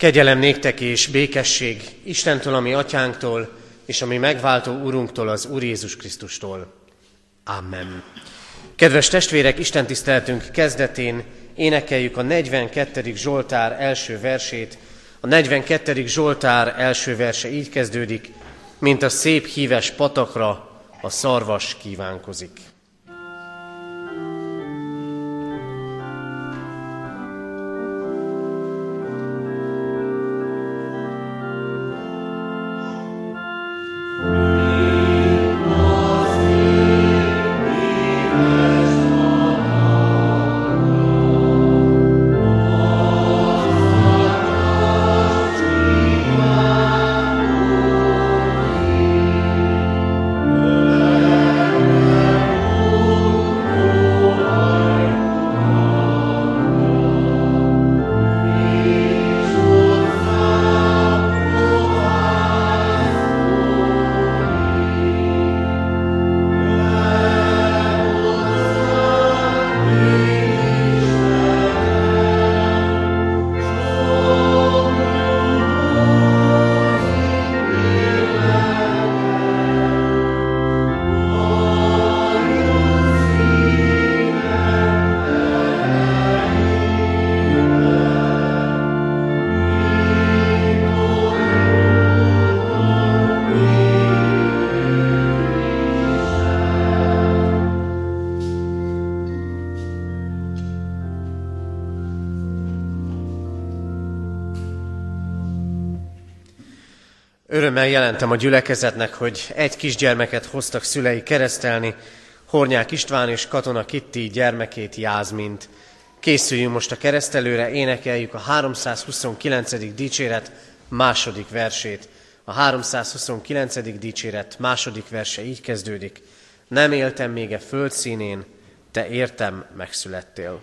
Kegyelem néktek és békesség Istentől, ami atyánktól, és ami megváltó Urunktól, az Úr Jézus Krisztustól. Amen. Kedves testvérek, Isten tiszteletünk kezdetén énekeljük a 42. Zsoltár első versét. A 42. Zsoltár első verse így kezdődik, mint a szép híves patakra a szarvas kívánkozik. Jelentem a gyülekezetnek, hogy egy kisgyermeket hoztak szülei keresztelni, Hornyák István és Katona Kitti gyermekét Jázmint. Készüljünk most a keresztelőre, énekeljük a 329. dicséret második versét. A 329. dicséret második verse így kezdődik. Nem éltem még a e föld színén, te értem megszülettél.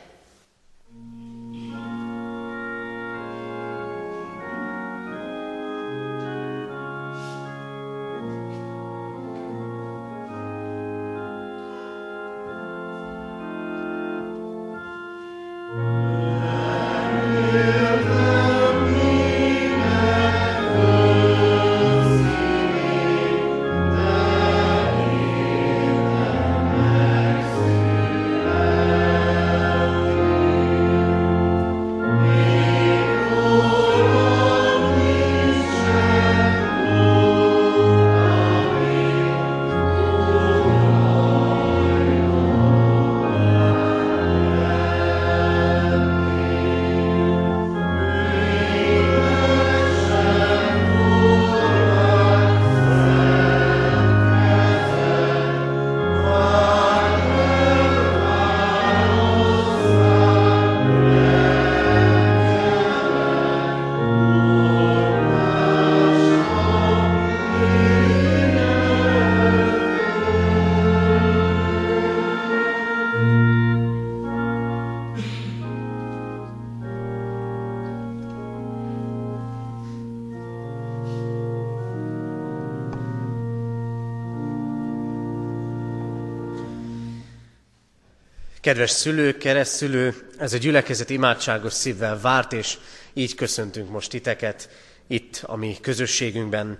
Kedves szülők, keresztülő, ez a gyülekezet imádságos szívvel várt, és így köszöntünk most titeket itt a mi közösségünkben.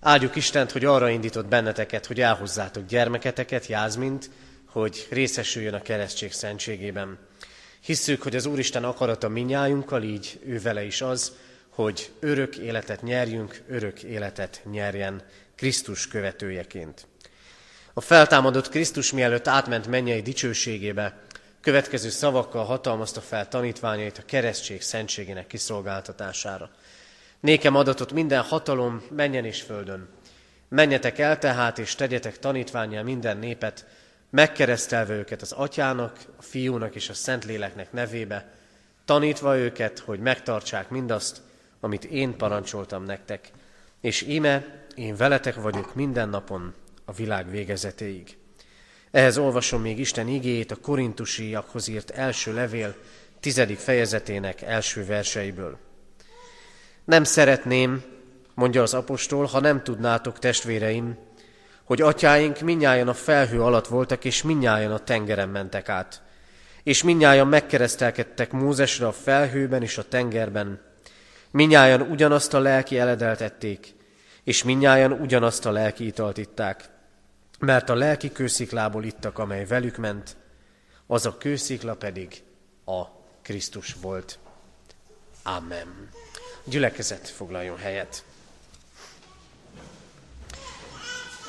Áldjuk Istent, hogy arra indított benneteket, hogy elhozzátok gyermeketeket, Jázmint, hogy részesüljön a keresztség szentségében. Hisszük, hogy az Úristen akarata minnyájunkkal, így ő vele is az, hogy örök életet nyerjünk, örök életet nyerjen Krisztus követőjeként. A feltámadott Krisztus mielőtt átment mennyei dicsőségébe, következő szavakkal hatalmazta fel tanítványait a keresztség szentségének kiszolgáltatására. Nékem adatot minden hatalom menjen és földön. Menjetek el tehát, és tegyetek tanítványá minden népet, megkeresztelve őket az atyának, a fiúnak és a szentléleknek nevébe, tanítva őket, hogy megtartsák mindazt, amit én parancsoltam nektek. És íme, én veletek vagyok minden napon a világ végezetéig. Ehhez olvasom még Isten igéjét a korintusiakhoz írt első levél tizedik fejezetének első verseiből. Nem szeretném, mondja az apostol, ha nem tudnátok, testvéreim, hogy atyáink minnyáján a felhő alatt voltak, és minnyáján a tengeren mentek át. És minnyáján megkeresztelkedtek Mózesre a felhőben és a tengerben. Minnyáján ugyanazt a lelki eledeltették, és minnyáján ugyanazt a lelki italt itták, mert a lelki kősziklából ittak, amely velük ment, az a kőszikla pedig a Krisztus volt. Amen. Gyülekezet foglaljon helyet.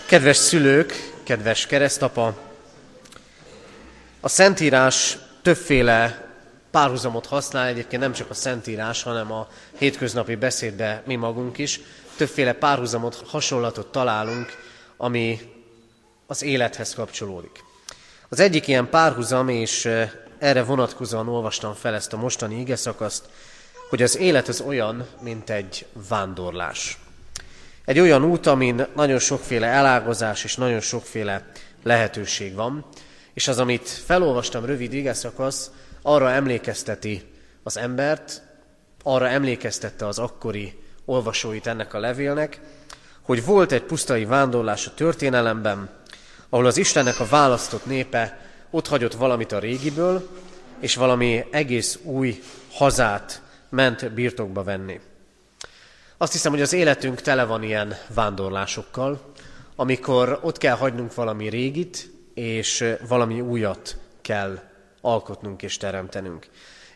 Kedves szülők, kedves keresztapa, a Szentírás többféle párhuzamot használ, egyébként nem csak a Szentírás, hanem a hétköznapi beszédbe mi magunk is. Többféle párhuzamot, hasonlatot találunk, ami az élethez kapcsolódik. Az egyik ilyen párhuzam, és erre vonatkozóan olvastam fel ezt a mostani ige szakaszt, hogy az élet az olyan, mint egy vándorlás. Egy olyan út, amin nagyon sokféle elágazás és nagyon sokféle lehetőség van, és az, amit felolvastam rövid ige szakasz, arra emlékezteti az embert, arra emlékeztette az akkori olvasóit ennek a levélnek, hogy volt egy pusztai vándorlás a történelemben, ahol az Istennek a választott népe ott hagyott valamit a régiből, és valami egész új hazát ment birtokba venni. Azt hiszem, hogy az életünk tele van ilyen vándorlásokkal, amikor ott kell hagynunk valami régit, és valami újat kell alkotnunk és teremtenünk.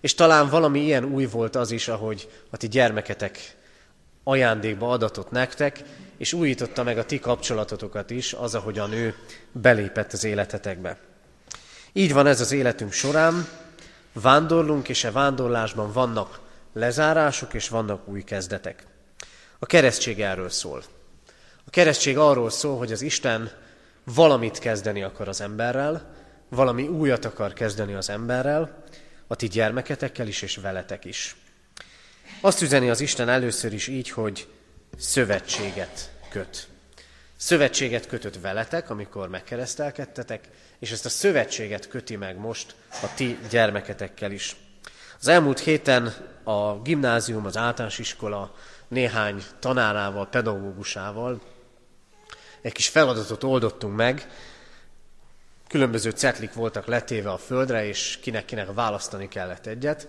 És talán valami ilyen új volt az is, ahogy a ti gyermeketek ajándékba adatott nektek, és újította meg a ti kapcsolatotokat is, az, ahogyan ő belépett az életetekbe. Így van ez az életünk során, vándorlunk, és e vándorlásban vannak lezárások, és vannak új kezdetek. A keresztség erről szól. A keresztség arról szól, hogy az Isten valamit kezdeni akar az emberrel, valami újat akar kezdeni az emberrel, a ti gyermeketekkel is, és veletek is. Azt üzeni az Isten először is így, hogy szövetséget köt. Szövetséget kötött veletek, amikor megkeresztelkedtetek, és ezt a szövetséget köti meg most a ti gyermeketekkel is. Az elmúlt héten a gimnázium, az általános iskola néhány tanárával, pedagógusával egy kis feladatot oldottunk meg, különböző cetlik voltak letéve a földre, és kinek-kinek választani kellett egyet.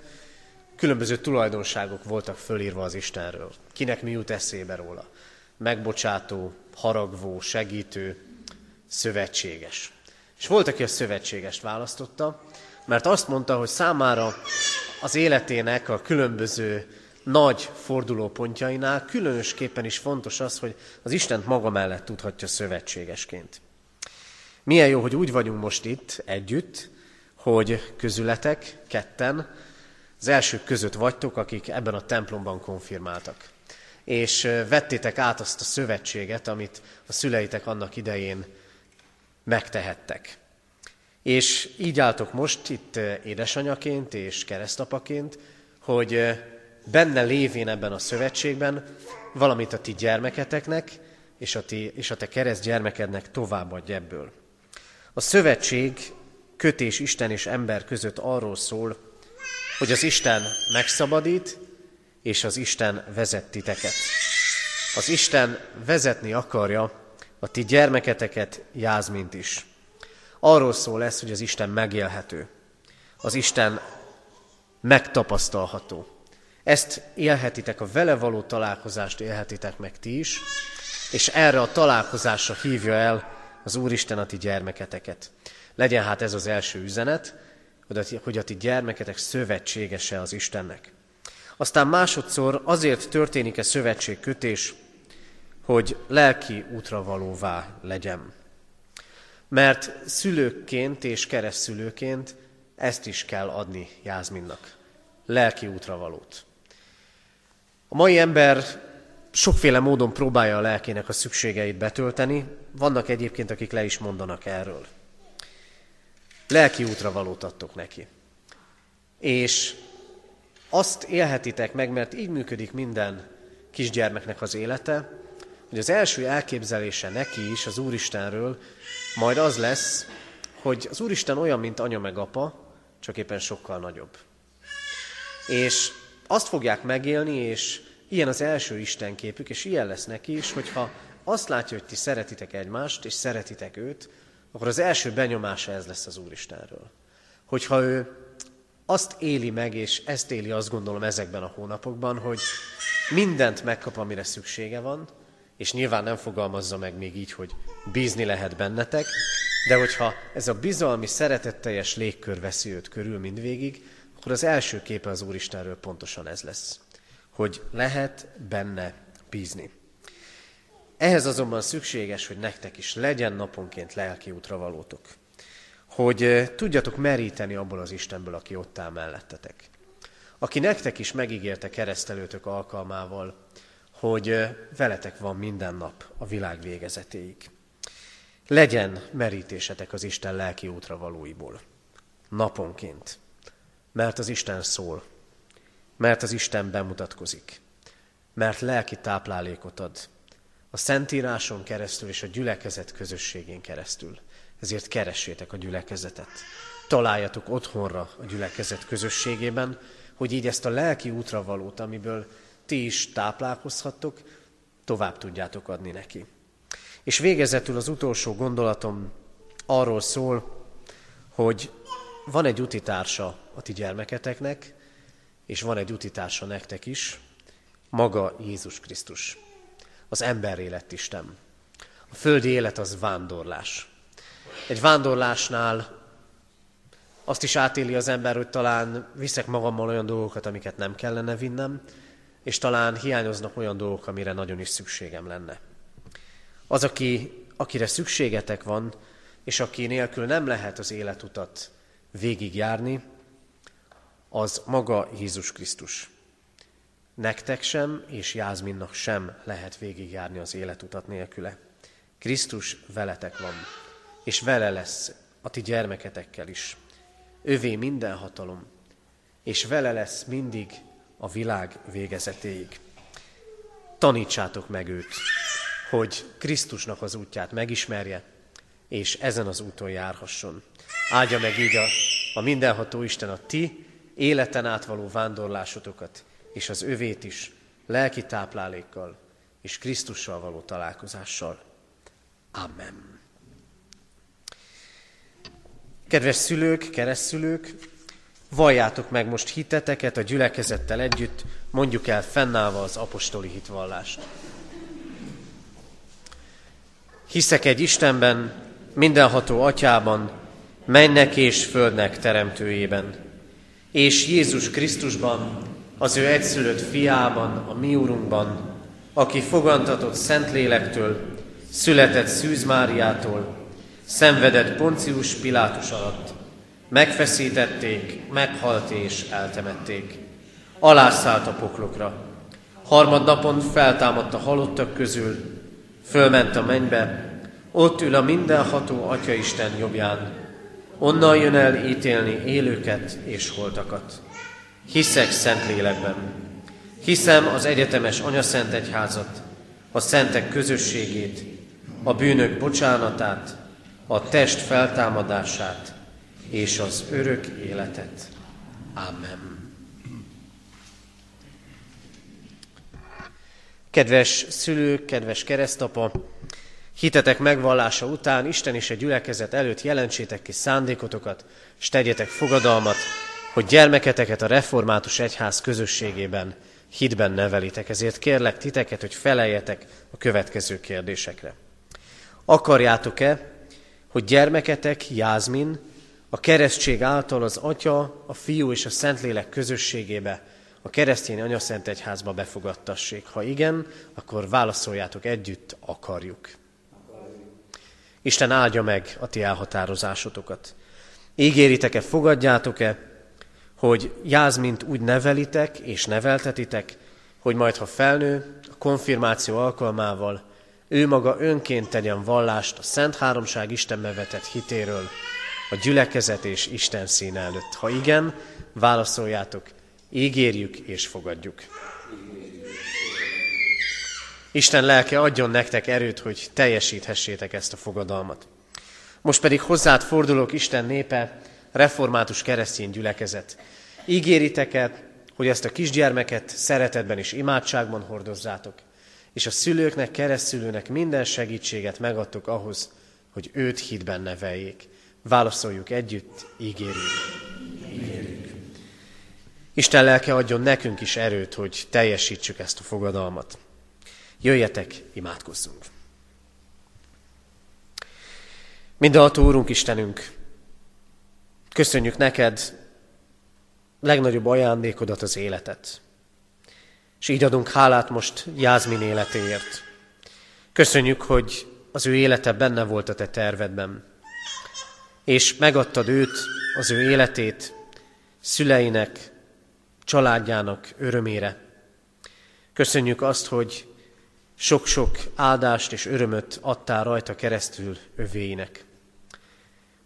Különböző tulajdonságok voltak fölírva az Istenről. Kinek mi jut eszébe róla. Megbocsátó, haragvó, segítő, szövetséges. És volt, aki a szövetségest választotta, mert azt mondta, hogy számára az életének a különböző nagy fordulópontjainál különösképpen is fontos az, hogy az Istent maga mellett tudhatja szövetségesként. Milyen jó, hogy úgy vagyunk most itt együtt, hogy közületek, ketten, az elsők között vagytok, akik ebben a templomban konfirmáltak. És vettétek át azt a szövetséget, amit a szüleitek annak idején megtehettek. És így álltok most itt édesanyaként és keresztapaként, hogy benne lévén ebben a szövetségben valamit a ti gyermeketeknek és a, ti, és a te kereszt gyermekednek továbbadj ebből. A szövetség kötés Isten és ember között arról szól, hogy az Isten megszabadít, és az Isten vezet titeket. Az Isten vezetni akarja a ti gyermeketeket, Jázmint is. Arról szól lesz, hogy az Isten megélhető. Az Isten megtapasztalható. Ezt élhetitek, a vele való találkozást élhetitek meg ti is, és erre a találkozásra hívja el az Úristen a ti gyermeketeket. Legyen hát ez az első üzenet, hogy a ti gyermeketek szövetségese az Istennek. Aztán másodszor azért történik-e szövetségkötés, hogy lelki útra valóvá legyen. Mert szülőkként és keresztszülőként ezt is kell adni Jázminnak. Lelki útra valót. A mai ember sokféle módon próbálja a lelkének a szükségeit betölteni, vannak egyébként, akik le is mondanak erről. Lelki útra valót adtok neki. És azt élhetitek meg, mert így működik minden kisgyermeknek az élete, hogy az első elképzelése neki is az Úristenről majd az lesz, hogy az Úristen olyan, mint anya meg apa, csak éppen sokkal nagyobb. És azt fogják megélni, és ilyen az első Istenképük, és ilyen lesz neki is, hogyha azt látja, hogy ti szeretitek egymást, és szeretitek őt, akkor az első benyomása ez lesz az Úristenről. Hogyha ő azt éli meg, és ezt éli azt gondolom ezekben a hónapokban, hogy mindent megkap, amire szüksége van, és nyilván nem fogalmazza meg még így, hogy bízni lehet bennetek, de hogyha ez a bizalmi, szeretetteljes légkör veszi őt körül mindvégig, akkor az első képe az Úristenről pontosan ez lesz, hogy lehet benne bízni. Ehhez azonban szükséges, hogy nektek is legyen naponként lelki útra valótok. Hogy tudjatok meríteni abból az Istenből, aki ott áll mellettetek. Aki nektek is megígérte keresztelőtök alkalmával, hogy veletek van minden nap a világ végezetéig. Legyen merítésetek az Isten lelki útra valóiból. Naponként. Mert az Isten szól. Mert az Isten bemutatkozik. Mert lelki táplálékot ad. A Szentíráson keresztül és a gyülekezet közösségén keresztül. Ezért keressétek a gyülekezetet. Találjatok otthonra a gyülekezet közösségében, hogy így ezt a lelki útra valót, amiből ti is táplálkozhattok, tovább tudjátok adni neki. És végezetül az utolsó gondolatom arról szól, hogy van egy utitársa a ti gyermeketeknek, és van egy utitársa nektek is, maga Jézus Krisztus. Az emberré lett Isten. A földi élet az vándorlás. Egy vándorlásnál azt is átéli az ember, hogy talán viszek magammal olyan dolgokat, amiket nem kellene vinnem, és talán hiányoznak olyan dolgok, amire nagyon is szükségem lenne. Az, aki, akire szükségetek van, és aki nélkül nem lehet az életutat végigjárni, az maga Jézus Krisztus. Nektek sem, és Jázminnak sem lehet végigjárni az életutat nélküle. Krisztus veletek van, és vele lesz a ti gyermeketekkel is. Övé minden hatalom, és vele lesz mindig a világ végezetéig. Tanítsátok meg őt, hogy Krisztusnak az útját megismerje, és ezen az úton járhasson. Áldja meg így a, a mindenható Isten a ti életen átvaló vándorlásotokat, és az övét is lelki táplálékkal és Krisztussal való találkozással. Amen. Kedves szülők, keresztülők, valljátok meg most hiteteket a gyülekezettel együtt, mondjuk el fennállva az apostoli hitvallást. Hiszek egy Istenben, mindenható atyában, mennek és földnek teremtőjében, és Jézus Krisztusban, az ő egyszülött fiában, a mi úrunkban, aki fogantatott Szentlélektől, született Szűz Máriától, szenvedett Poncius Pilátus alatt, megfeszítették, meghalt és eltemették. Alászállt a poklokra. Harmadnapon feltámadt a halottak közül, fölment a mennybe, ott ül a mindenható Atya Isten jobbján, onnan jön el ítélni élőket és holtakat. Hiszek szent lélekben, hiszem az egyetemes anyaszent egyházat, a szentek közösségét, a bűnök bocsánatát, a test feltámadását és az örök életet. Amen. Kedves szülők, kedves keresztapa, hitetek megvallása után Isten és a gyülekezet előtt jelentsétek ki szándékotokat, és tegyetek fogadalmat, hogy gyermeketeket a református egyház közösségében hitben nevelitek. Ezért kérlek titeket, hogy feleljetek a következő kérdésekre. Akarjátok-e, hogy gyermeketek, Jázmin, a keresztség által az Atya, a Fiú és a Szentlélek közösségébe a keresztény anyaszent egyházba befogadtassék. Ha igen, akkor válaszoljátok együtt, akarjuk. Isten áldja meg a ti elhatározásotokat. Ígéritek-e, fogadjátok-e, hogy Jázmint úgy nevelitek és neveltetitek, hogy majd, ha felnő, a konfirmáció alkalmával ő maga önként tegyen vallást a Szent Háromság Istenbe vetett hitéről, a gyülekezet és Isten szín előtt. Ha igen, válaszoljátok, ígérjük és fogadjuk. Isten lelke adjon nektek erőt, hogy teljesíthessétek ezt a fogadalmat. Most pedig hozzád fordulok, Isten népe, református keresztény gyülekezet. Ígéritek-e, hogy ezt a kisgyermeket szeretetben és imádságban hordozzátok, és a szülőknek, keresztülőnek minden segítséget megadtok ahhoz, hogy őt hitben neveljék. Válaszoljuk együtt, ígérjük. ígérjük. Isten lelke adjon nekünk is erőt, hogy teljesítsük ezt a fogadalmat. Jöjjetek, imádkozzunk! Mindenható Úrunk Istenünk, köszönjük neked legnagyobb ajándékodat, az életet. És így adunk hálát most Jászmin életéért. Köszönjük, hogy az ő élete benne volt a te tervedben. És megadtad őt, az ő életét, szüleinek, családjának örömére. Köszönjük azt, hogy sok-sok áldást és örömöt adtál rajta keresztül övéinek.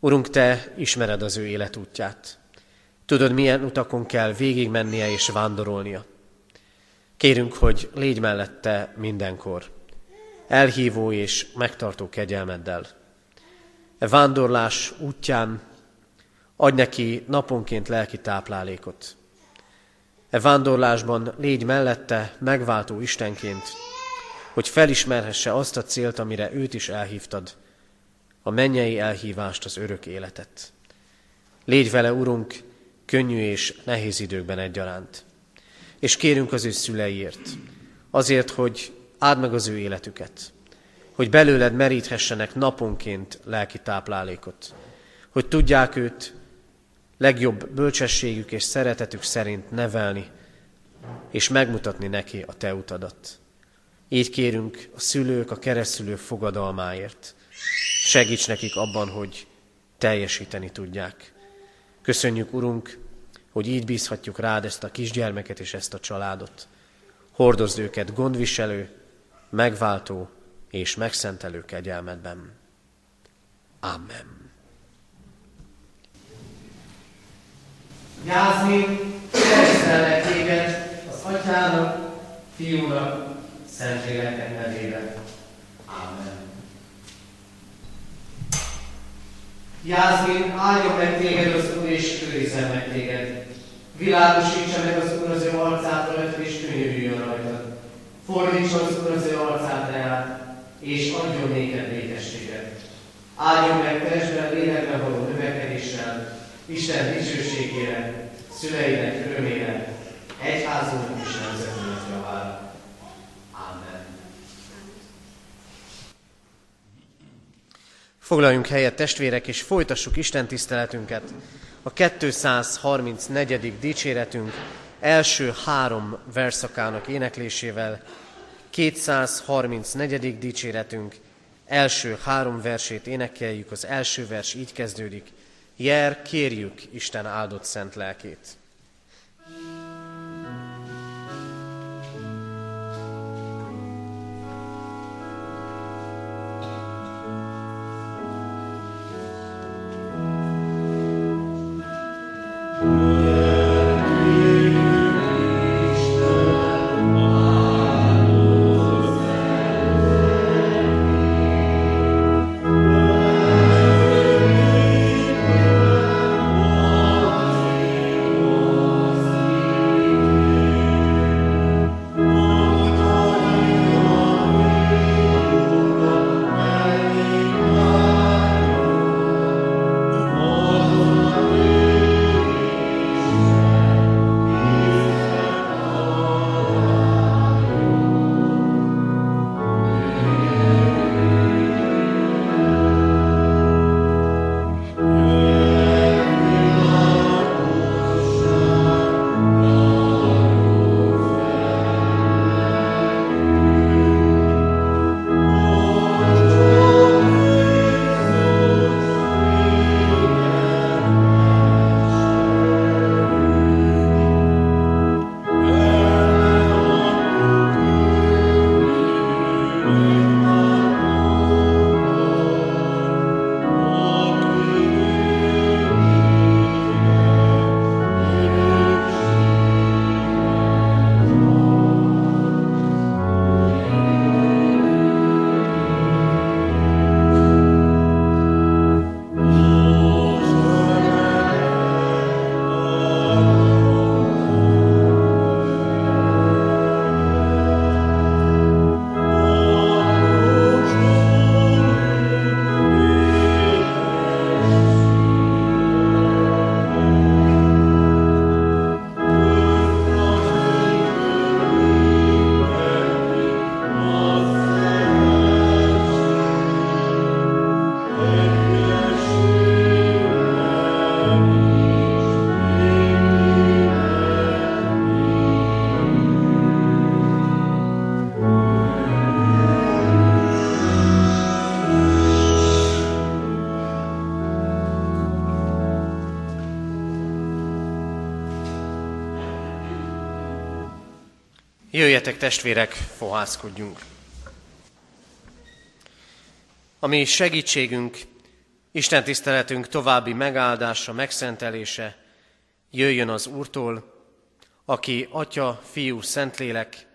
Urunk, Te ismered az ő életútját. Tudod, milyen utakon kell végigmennie és vándorolnia. Kérünk, hogy légy mellette mindenkor, elhívó és megtartó kegyelmeddel. E vándorlás útján adj neki naponként lelki táplálékot. E vándorlásban légy mellette megváltó Istenként, hogy felismerhesse azt a célt, amire őt is elhívtad, a mennyei elhívást, az örök életet. Légy vele, Urunk, könnyű és nehéz időkben egyaránt. És kérünk az ő szüleiért, azért, hogy áld meg az ő életüket, hogy belőled meríthessenek naponként lelki táplálékot, hogy tudják őt legjobb bölcsességük és szeretetük szerint nevelni, és megmutatni neki a te utadat. Így kérünk a szülők, a keresztülők fogadalmáért. Segíts nekik abban, hogy teljesíteni tudják. Köszönjük, Urunk, hogy így bízhatjuk rád ezt a kisgyermeket és ezt a családot. Hordozd őket gondviselő, megváltó és megszentelő kegyelmedben. Amen. Jászmin, keresztelek téged az atyának, fiúnak, szentléleknek nevében. Amen. Jászmin, áldjon meg téged az Úr, és őrizzen meg téged. Világosítsa meg az Úr az ő arcát rajta, és könyörüljön rajta. Fordítsa az Úr az ő arcát reát, és adjon néked békességet. Áldjon meg testben, lélekbe való növekedéssel, Isten dicsőségére, szüleinek örömére, egyházunknak és nemzetünknek javára. Amen. Foglaljunk helyet testvérek, és folytassuk Isten tiszteletünket. A 234. dicséretünk első három verszakának éneklésével, 234. dicséretünk első három versét énekeljük, az első vers így kezdődik. Jer, kérjük Isten áldott szent lelkét. Jöjjetek testvérek, fohászkodjunk. A mi segítségünk, Isten tiszteletünk további megáldása, megszentelése jöjjön az Úrtól, aki Atya, Fiú, Szentlélek,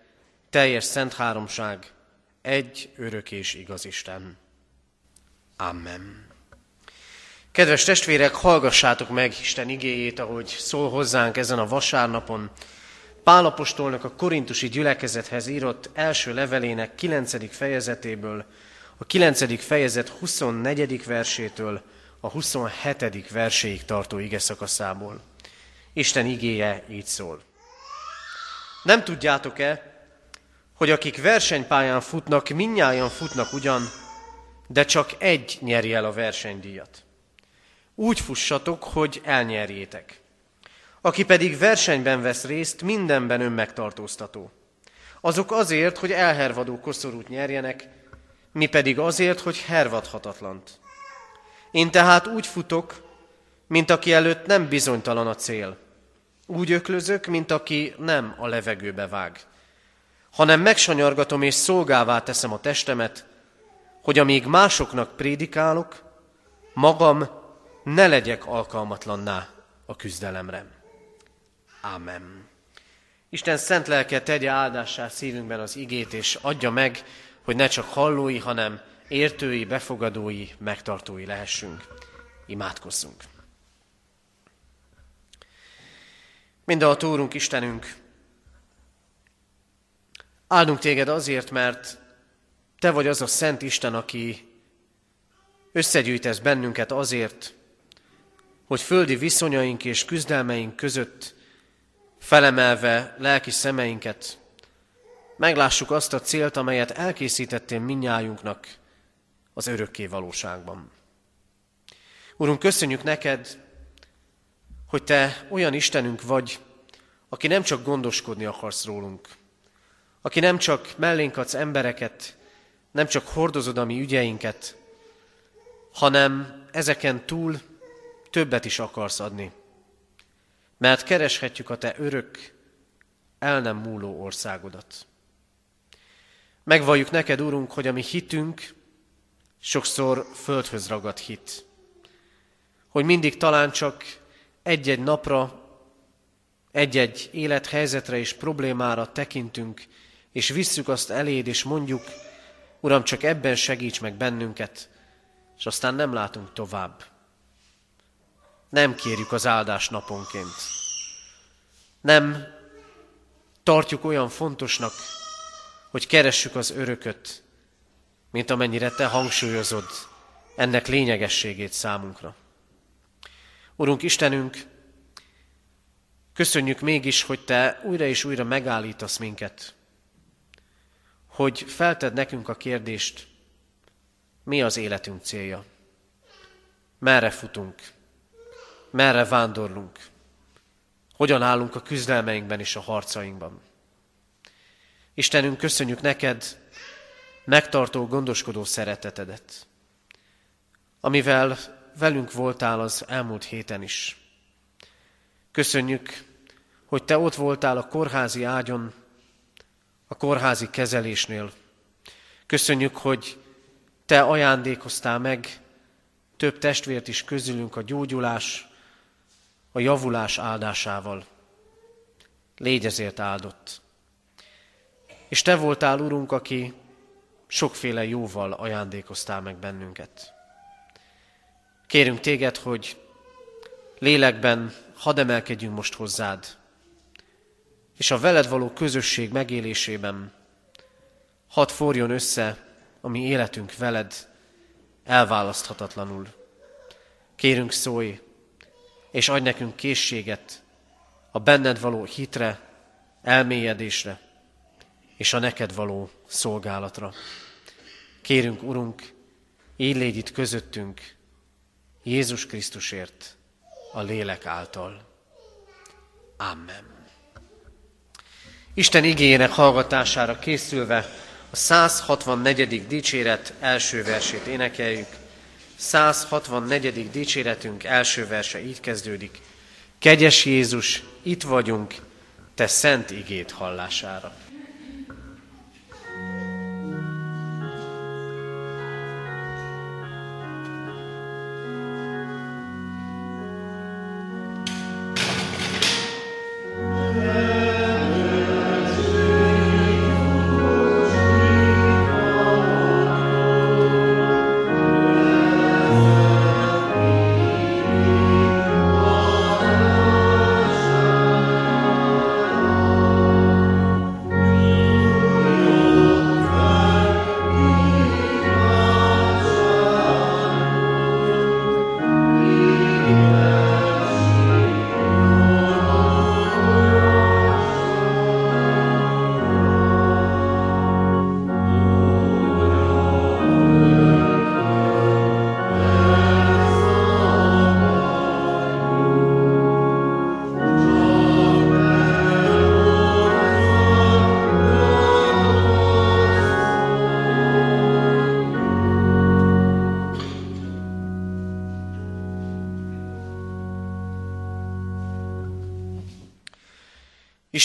teljes szent háromság, egy örök és igaz Isten. Amen. Kedves testvérek, hallgassátok meg Isten igéjét, ahogy szól hozzánk ezen a vasárnapon. Pálapostolnak a korintusi gyülekezethez írott első levelének 9. fejezetéből, a 9. fejezet 24. versétől a 27. verséig tartó ige szakaszából. Isten igéje így szól. Nem tudjátok-e, hogy akik versenypályán futnak, minnyáján futnak ugyan, de csak egy nyeri el a versenydíjat. Úgy fussatok, hogy elnyerjétek. Aki pedig versenyben vesz részt, mindenben önmegtartóztató. Azok azért, hogy elhervadó koszorút nyerjenek, mi pedig azért, hogy hervadhatatlant. Én tehát úgy futok, mint aki előtt nem bizonytalan a cél. Úgy öklözök, mint aki nem a levegőbe vág, hanem megsanyargatom és szolgává teszem a testemet, hogy amíg másoknak prédikálok, magam ne legyek alkalmatlanná a küzdelemre. Ámen. Isten szent lelke tegye áldássá szívünkben az igét, és adja meg, hogy ne csak hallói, hanem értői, befogadói, megtartói lehessünk. Imádkozzunk. a Úrunk, Istenünk, áldunk téged azért, mert te vagy az a Szent Isten, aki összegyűjtesz bennünket azért, hogy földi viszonyaink és küzdelmeink között felemelve lelki szemeinket, meglássuk azt a célt, amelyet elkészítettél minnyájunknak az örökké valóságban. Urunk, köszönjük neked, hogy te olyan Istenünk vagy, aki nem csak gondoskodni akarsz rólunk, aki nem csak mellénk adsz embereket, nem csak hordozod a mi ügyeinket, hanem ezeken túl többet is akarsz adni. Mert kereshetjük a te örök, el nem múló országodat. Megvalljuk neked, Úrunk, hogy a mi hitünk sokszor földhöz ragadt hit. Hogy mindig talán csak egy-egy napra, egy-egy élethelyzetre és problémára tekintünk, és visszük azt eléd, és mondjuk, Uram, csak ebben segíts meg bennünket, és aztán nem látunk tovább. Nem kérjük az áldás naponként. Nem tartjuk olyan fontosnak, hogy keressük az örököt, mint amennyire te hangsúlyozod ennek lényegességét számunkra. Urunk Istenünk, köszönjük mégis, hogy Te újra és újra megállítasz minket, hogy felted nekünk a kérdést, mi az életünk célja, merre futunk, merre vándorlunk, hogyan állunk a küzdelmeinkben és a harcainkban. Istenünk, köszönjük neked megtartó, gondoskodó szeretetedet, amivel velünk voltál az elmúlt héten is. Köszönjük, hogy te ott voltál a kórházi ágyon, a kórházi kezelésnél. Köszönjük, hogy te ajándékoztál meg több testvért is közülünk a gyógyulás, a javulás áldásával. Légy ezért áldott. És te voltál, Urunk, aki sokféle jóval ajándékoztál meg bennünket. Kérünk téged, hogy lélekben hadd emelkedjünk most hozzád, és a veled való közösség megélésében hadd forjon össze a mi életünk veled elválaszthatatlanul. Kérünk szólj, és adj nekünk készséget a benned való hitre, elmélyedésre, és a neked való szolgálatra. Kérünk, Urunk, így légy itt közöttünk, Jézus Krisztusért, a lélek által. Amen. Isten igényének hallgatására készülve a 164. dicséret első versét énekeljük. 164. dicséretünk első verse így kezdődik. Kegyes Jézus, itt vagyunk, te szent igét hallására. Yeah.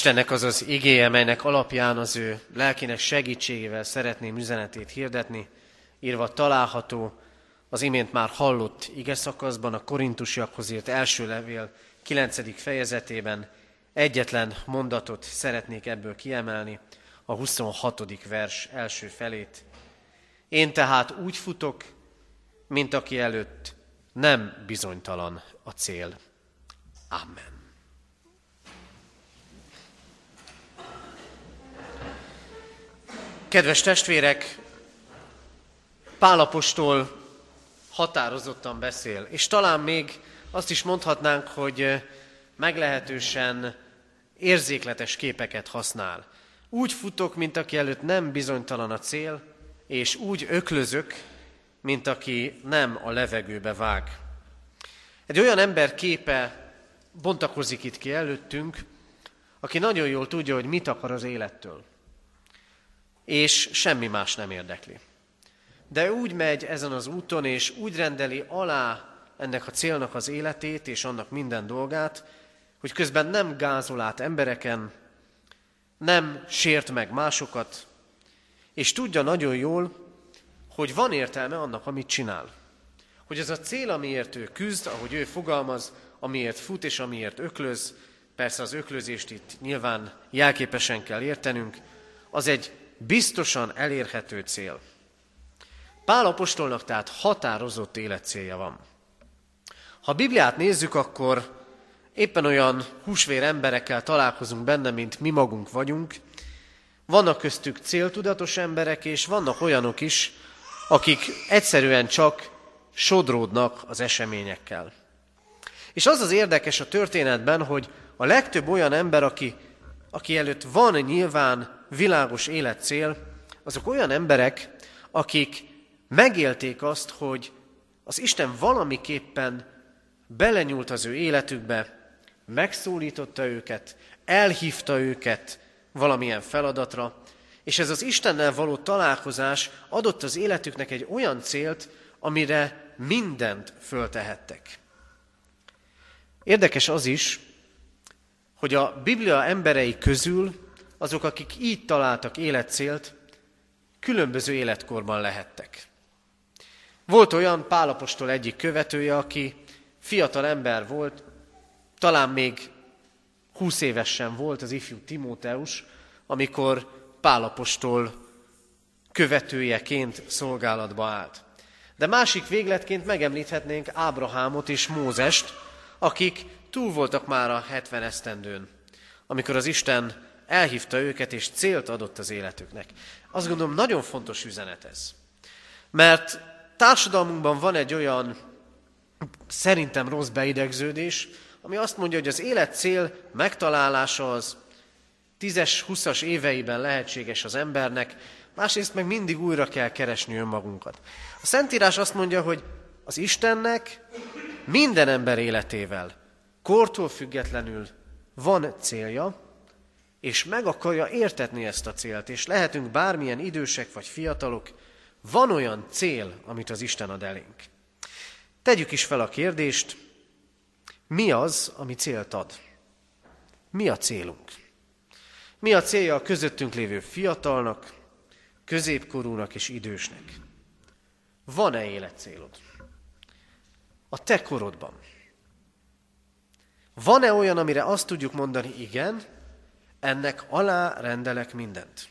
Istennek az az igéje, melynek alapján az ő lelkének segítségével szeretném üzenetét hirdetni, írva található az imént már hallott ige szakaszban, a korintusiakhoz írt első levél 9. fejezetében egyetlen mondatot szeretnék ebből kiemelni, a 26. vers első felét. Én tehát úgy futok, mint aki előtt nem bizonytalan a cél. Amen. Kedves testvérek, Pálapostól határozottan beszél, és talán még azt is mondhatnánk, hogy meglehetősen érzékletes képeket használ. Úgy futok, mint aki előtt nem bizonytalan a cél, és úgy öklözök, mint aki nem a levegőbe vág. Egy olyan ember képe bontakozik itt ki előttünk, aki nagyon jól tudja, hogy mit akar az élettől és semmi más nem érdekli. De úgy megy ezen az úton, és úgy rendeli alá ennek a célnak az életét és annak minden dolgát, hogy közben nem gázol át embereken, nem sért meg másokat, és tudja nagyon jól, hogy van értelme annak, amit csinál. Hogy ez a cél, amiért ő küzd, ahogy ő fogalmaz, amiért fut és amiért öklöz, persze az öklözést itt nyilván jelképesen kell értenünk, az egy biztosan elérhető cél. Pál apostolnak tehát határozott életcélja van. Ha a Bibliát nézzük, akkor éppen olyan húsvér emberekkel találkozunk benne, mint mi magunk vagyunk. Vannak köztük céltudatos emberek, és vannak olyanok is, akik egyszerűen csak sodródnak az eseményekkel. És az az érdekes a történetben, hogy a legtöbb olyan ember, aki, aki előtt van nyilván világos életcél, azok olyan emberek, akik megélték azt, hogy az Isten valamiképpen belenyúlt az ő életükbe, megszólította őket, elhívta őket valamilyen feladatra, és ez az Istennel való találkozás adott az életüknek egy olyan célt, amire mindent föltehettek. Érdekes az is, hogy a Biblia emberei közül azok, akik így találtak életcélt, különböző életkorban lehettek. Volt olyan Pálapostól egyik követője, aki fiatal ember volt, talán még 20 évesen volt az ifjú Timóteus, amikor Pálapostól követőjeként szolgálatba állt. De másik végletként megemlíthetnénk Ábrahámot és Mózest, akik túl voltak már a 70 esztendőn, amikor az Isten elhívta őket, és célt adott az életüknek. Azt gondolom, nagyon fontos üzenet ez. Mert társadalmunkban van egy olyan, szerintem rossz beidegződés, ami azt mondja, hogy az élet cél megtalálása az 10-es, 20-as éveiben lehetséges az embernek, másrészt meg mindig újra kell keresni önmagunkat. A Szentírás azt mondja, hogy az Istennek minden ember életével, kortól függetlenül van célja, és meg akarja értetni ezt a célt, és lehetünk bármilyen idősek vagy fiatalok, van olyan cél, amit az Isten ad elénk. Tegyük is fel a kérdést, mi az, ami célt ad? Mi a célunk? Mi a célja a közöttünk lévő fiatalnak, középkorúnak és idősnek? Van-e életcélod? A te korodban. Van-e olyan, amire azt tudjuk mondani, igen, ennek alá rendelek mindent.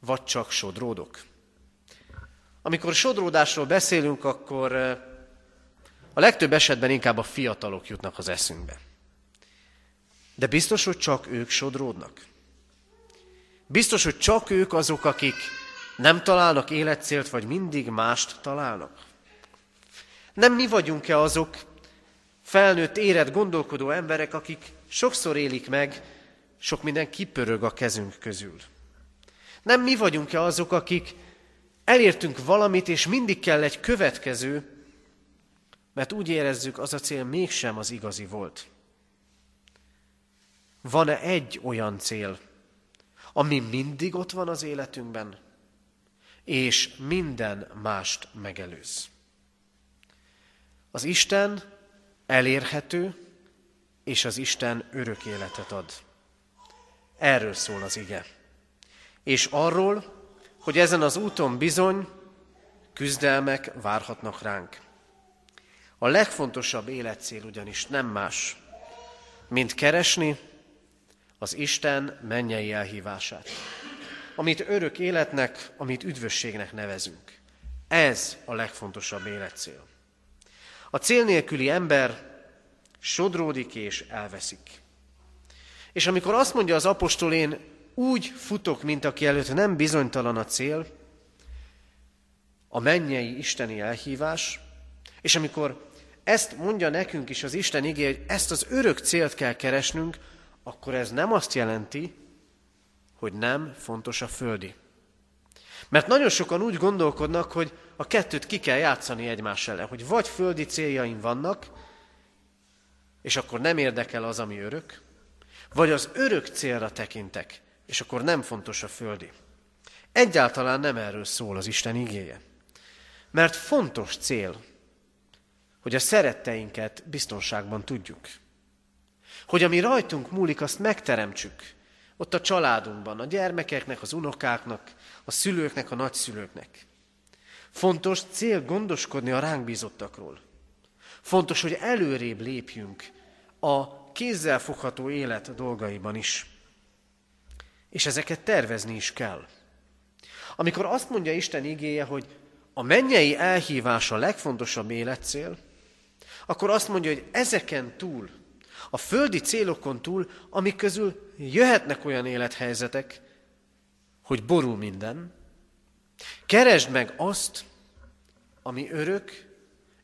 Vagy csak sodródok. Amikor sodródásról beszélünk, akkor a legtöbb esetben inkább a fiatalok jutnak az eszünkbe. De biztos, hogy csak ők sodródnak. Biztos, hogy csak ők azok, akik nem találnak életcélt, vagy mindig mást találnak. Nem mi vagyunk-e azok felnőtt, érett, gondolkodó emberek, akik sokszor élik meg sok minden kipörög a kezünk közül. Nem mi vagyunk-e azok, akik elértünk valamit, és mindig kell egy következő, mert úgy érezzük, az a cél mégsem az igazi volt. Van-e egy olyan cél, ami mindig ott van az életünkben, és minden mást megelőz? Az Isten elérhető, és az Isten örök életet ad. Erről szól az ige. És arról, hogy ezen az úton bizony küzdelmek várhatnak ránk. A legfontosabb életcél ugyanis nem más, mint keresni az Isten mennyei elhívását, amit örök életnek, amit üdvösségnek nevezünk. Ez a legfontosabb életcél. A cél nélküli ember sodródik és elveszik. És amikor azt mondja az apostol, én úgy futok, mint aki előtt nem bizonytalan a cél, a mennyei isteni elhívás, és amikor ezt mondja nekünk is az Isten igé, hogy ezt az örök célt kell keresnünk, akkor ez nem azt jelenti, hogy nem fontos a földi. Mert nagyon sokan úgy gondolkodnak, hogy a kettőt ki kell játszani egymás ellen, hogy vagy földi céljaim vannak, és akkor nem érdekel az, ami örök, vagy az örök célra tekintek, és akkor nem fontos a földi. Egyáltalán nem erről szól az Isten igéje. Mert fontos cél, hogy a szeretteinket biztonságban tudjuk. Hogy ami rajtunk múlik, azt megteremtsük. Ott a családunkban, a gyermekeknek, az unokáknak, a szülőknek, a nagyszülőknek. Fontos cél gondoskodni a ránk bízottakról. Fontos, hogy előrébb lépjünk a kézzel fogható élet dolgaiban is. És ezeket tervezni is kell. Amikor azt mondja Isten igéje, hogy a mennyei elhívás a legfontosabb életcél, akkor azt mondja, hogy ezeken túl, a földi célokon túl, amik közül jöhetnek olyan élethelyzetek, hogy borul minden, keresd meg azt, ami örök,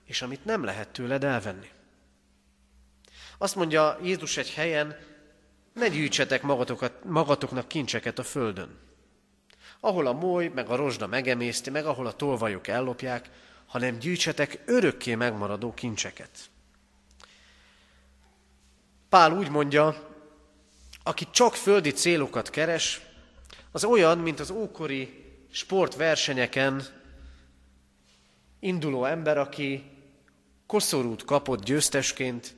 és amit nem lehet tőled elvenni. Azt mondja Jézus egy helyen, ne gyűjtsetek magatokat, magatoknak kincseket a földön, ahol a moly, meg a rozsda megemészti, meg ahol a tolvajok ellopják, hanem gyűjtsetek örökké megmaradó kincseket. Pál úgy mondja, aki csak földi célokat keres, az olyan, mint az ókori sportversenyeken induló ember, aki koszorút kapott győztesként,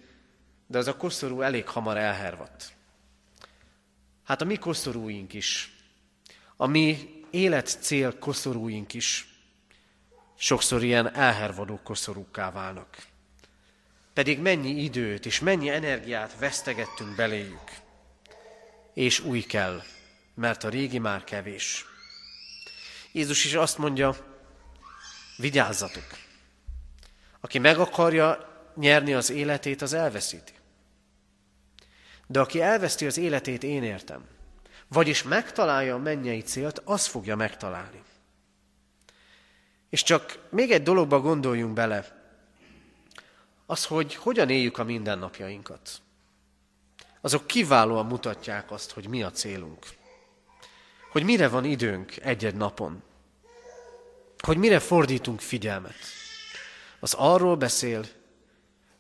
de az a koszorú elég hamar elhervadt. Hát a mi koszorúink is, a mi életcél koszorúink is sokszor ilyen elhervadó koszorúkká válnak. Pedig mennyi időt és mennyi energiát vesztegettünk beléjük. És új kell, mert a régi már kevés. Jézus is azt mondja, vigyázzatok. Aki meg akarja nyerni az életét, az elveszíti. De aki elveszti az életét, én értem. Vagyis megtalálja a mennyei célt, az fogja megtalálni. És csak még egy dologba gondoljunk bele, az, hogy hogyan éljük a mindennapjainkat. Azok kiválóan mutatják azt, hogy mi a célunk. Hogy mire van időnk egy-egy napon. Hogy mire fordítunk figyelmet. Az arról beszél,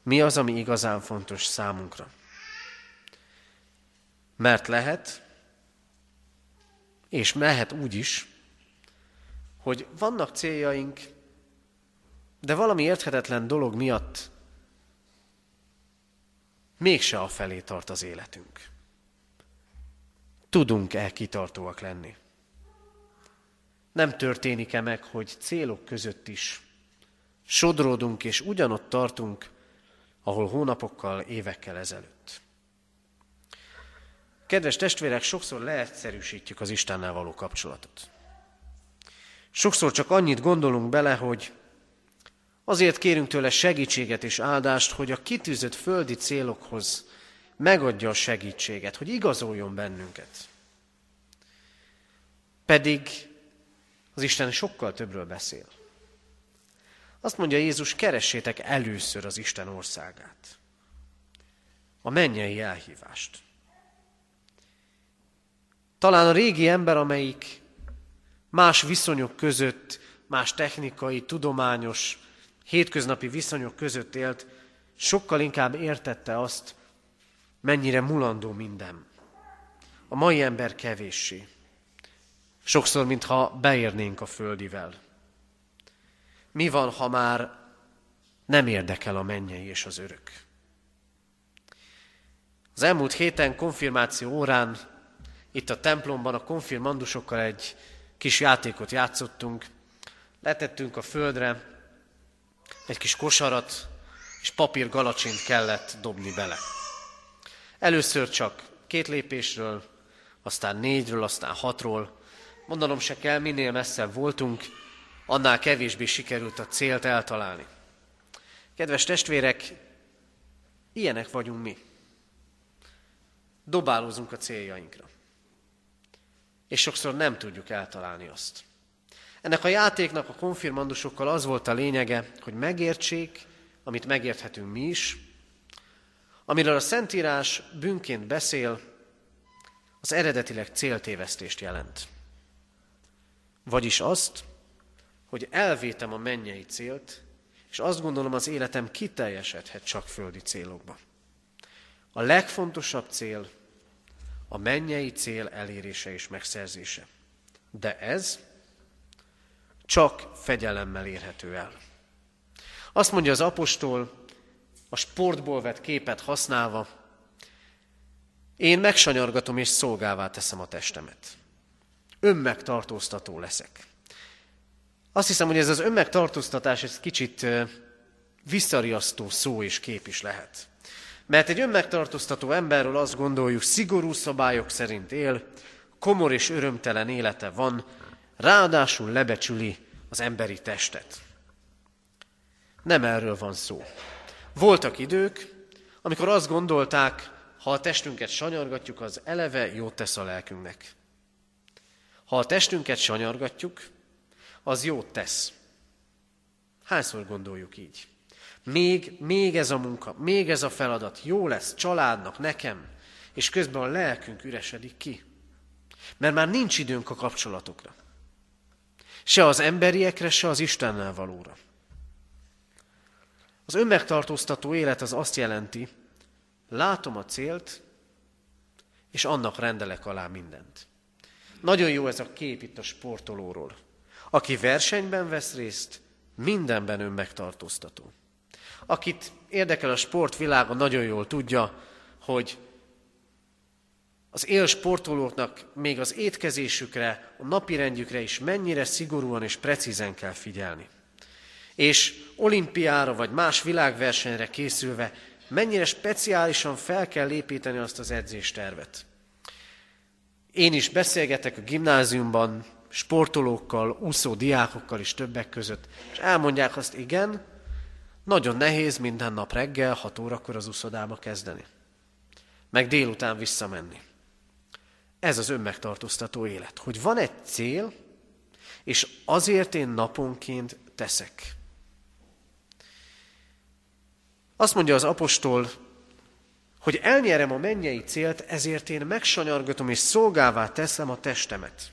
mi az, ami igazán fontos számunkra. Mert lehet, és mehet úgy is, hogy vannak céljaink, de valami érthetetlen dolog miatt mégse a felé tart az életünk. Tudunk-e kitartóak lenni? Nem történik-e meg, hogy célok között is sodródunk és ugyanott tartunk, ahol hónapokkal, évekkel ezelőtt? Kedves testvérek, sokszor leegyszerűsítjük az Istennel való kapcsolatot. Sokszor csak annyit gondolunk bele, hogy azért kérünk tőle segítséget és áldást, hogy a kitűzött földi célokhoz megadja a segítséget, hogy igazoljon bennünket. Pedig az Isten sokkal többről beszél. Azt mondja Jézus, keressétek először az Isten országát. A mennyei elhívást. Talán a régi ember, amelyik más viszonyok között, más technikai, tudományos, hétköznapi viszonyok között élt, sokkal inkább értette azt, mennyire mulandó minden. A mai ember kevéssé. Sokszor, mintha beérnénk a földivel. Mi van, ha már nem érdekel a mennyei és az örök? Az elmúlt héten konfirmáció órán itt a templomban a konfirmandusokkal egy kis játékot játszottunk. Letettünk a földre egy kis kosarat, és papír galacsint kellett dobni bele. Először csak két lépésről, aztán négyről, aztán hatról. Mondanom se kell, minél messzebb voltunk, annál kevésbé sikerült a célt eltalálni. Kedves testvérek, ilyenek vagyunk mi. Dobálózunk a céljainkra. És sokszor nem tudjuk eltalálni azt. Ennek a játéknak a konfirmandusokkal az volt a lényege, hogy megértsék, amit megérthetünk mi is, amiről a Szentírás bűnként beszél, az eredetileg céltévesztést jelent. Vagyis azt, hogy elvétem a mennyei célt, és azt gondolom az életem kiteljesedhet csak földi célokba. A legfontosabb cél a mennyei cél elérése és megszerzése. De ez csak fegyelemmel érhető el. Azt mondja az apostol, a sportból vett képet használva, én megsanyargatom és szolgává teszem a testemet. Önmegtartóztató leszek. Azt hiszem, hogy ez az önmegtartóztatás ez kicsit visszariasztó szó és kép is lehet. Mert egy önmegtartóztató emberről azt gondoljuk, szigorú szabályok szerint él, komor és örömtelen élete van, ráadásul lebecsüli az emberi testet. Nem erről van szó. Voltak idők, amikor azt gondolták, ha a testünket sanyargatjuk, az eleve jót tesz a lelkünknek. Ha a testünket sanyargatjuk, az jót tesz. Hányszor gondoljuk így? Még, még ez a munka, még ez a feladat jó lesz családnak, nekem, és közben a lelkünk üresedik ki. Mert már nincs időnk a kapcsolatokra. Se az emberiekre, se az Istennel valóra. Az önmegtartóztató élet az azt jelenti, látom a célt, és annak rendelek alá mindent. Nagyon jó ez a kép itt a sportolóról. Aki versenyben vesz részt, mindenben önmegtartóztató. Akit érdekel a sportvilága, nagyon jól tudja, hogy az él sportolóknak még az étkezésükre, a napirendjükre is mennyire szigorúan és precízen kell figyelni. És olimpiára vagy más világversenyre készülve mennyire speciálisan fel kell építeni azt az edzéstervet. Én is beszélgetek a gimnáziumban sportolókkal, úszó diákokkal is többek között, és elmondják azt, igen, nagyon nehéz minden nap reggel, 6 órakor az úszodába kezdeni. Meg délután visszamenni. Ez az önmegtartóztató élet, hogy van egy cél, és azért én naponként teszek. Azt mondja az apostol, hogy elnyerem a mennyei célt, ezért én megsanyargatom és szolgává teszem a testemet.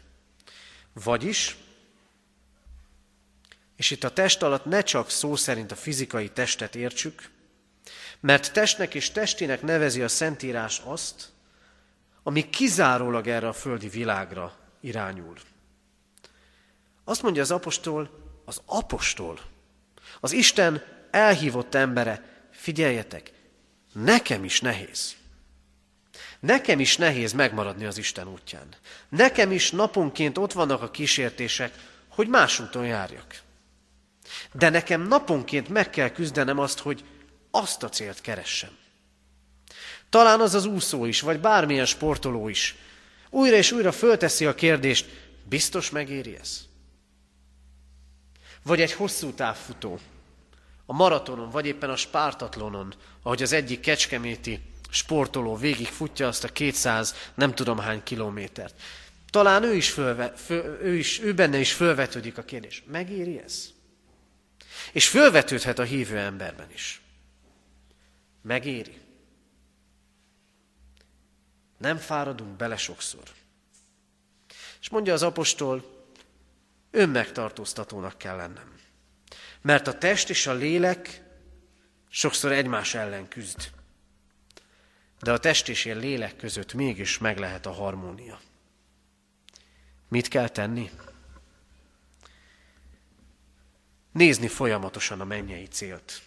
Vagyis, és itt a test alatt ne csak szó szerint a fizikai testet értsük, mert testnek és testének nevezi a Szentírás azt, ami kizárólag erre a földi világra irányul. Azt mondja az apostol, az apostol, az Isten elhívott embere, figyeljetek, nekem is nehéz. Nekem is nehéz megmaradni az Isten útján. Nekem is naponként ott vannak a kísértések, hogy más úton járjak. De nekem naponként meg kell küzdenem azt, hogy azt a célt keressem. Talán az az úszó is, vagy bármilyen sportoló is. Újra és újra fölteszi a kérdést, biztos megéri ez? Vagy egy hosszú távfutó, a maratonon, vagy éppen a spártatlonon, ahogy az egyik kecskeméti sportoló végig futja azt a 200 nem tudom hány kilométert. Talán ő is, fölve, föl, ő, is ő benne is fölvetődik a kérdés. Megéri ez? És fölvetődhet a hívő emberben is. Megéri. Nem fáradunk bele sokszor. És mondja az apostol, önmegtartóztatónak kell lennem. Mert a test és a lélek sokszor egymás ellen küzd. De a test és a lélek között mégis meg lehet a harmónia. Mit kell tenni? Nézni folyamatosan a mennyei célt,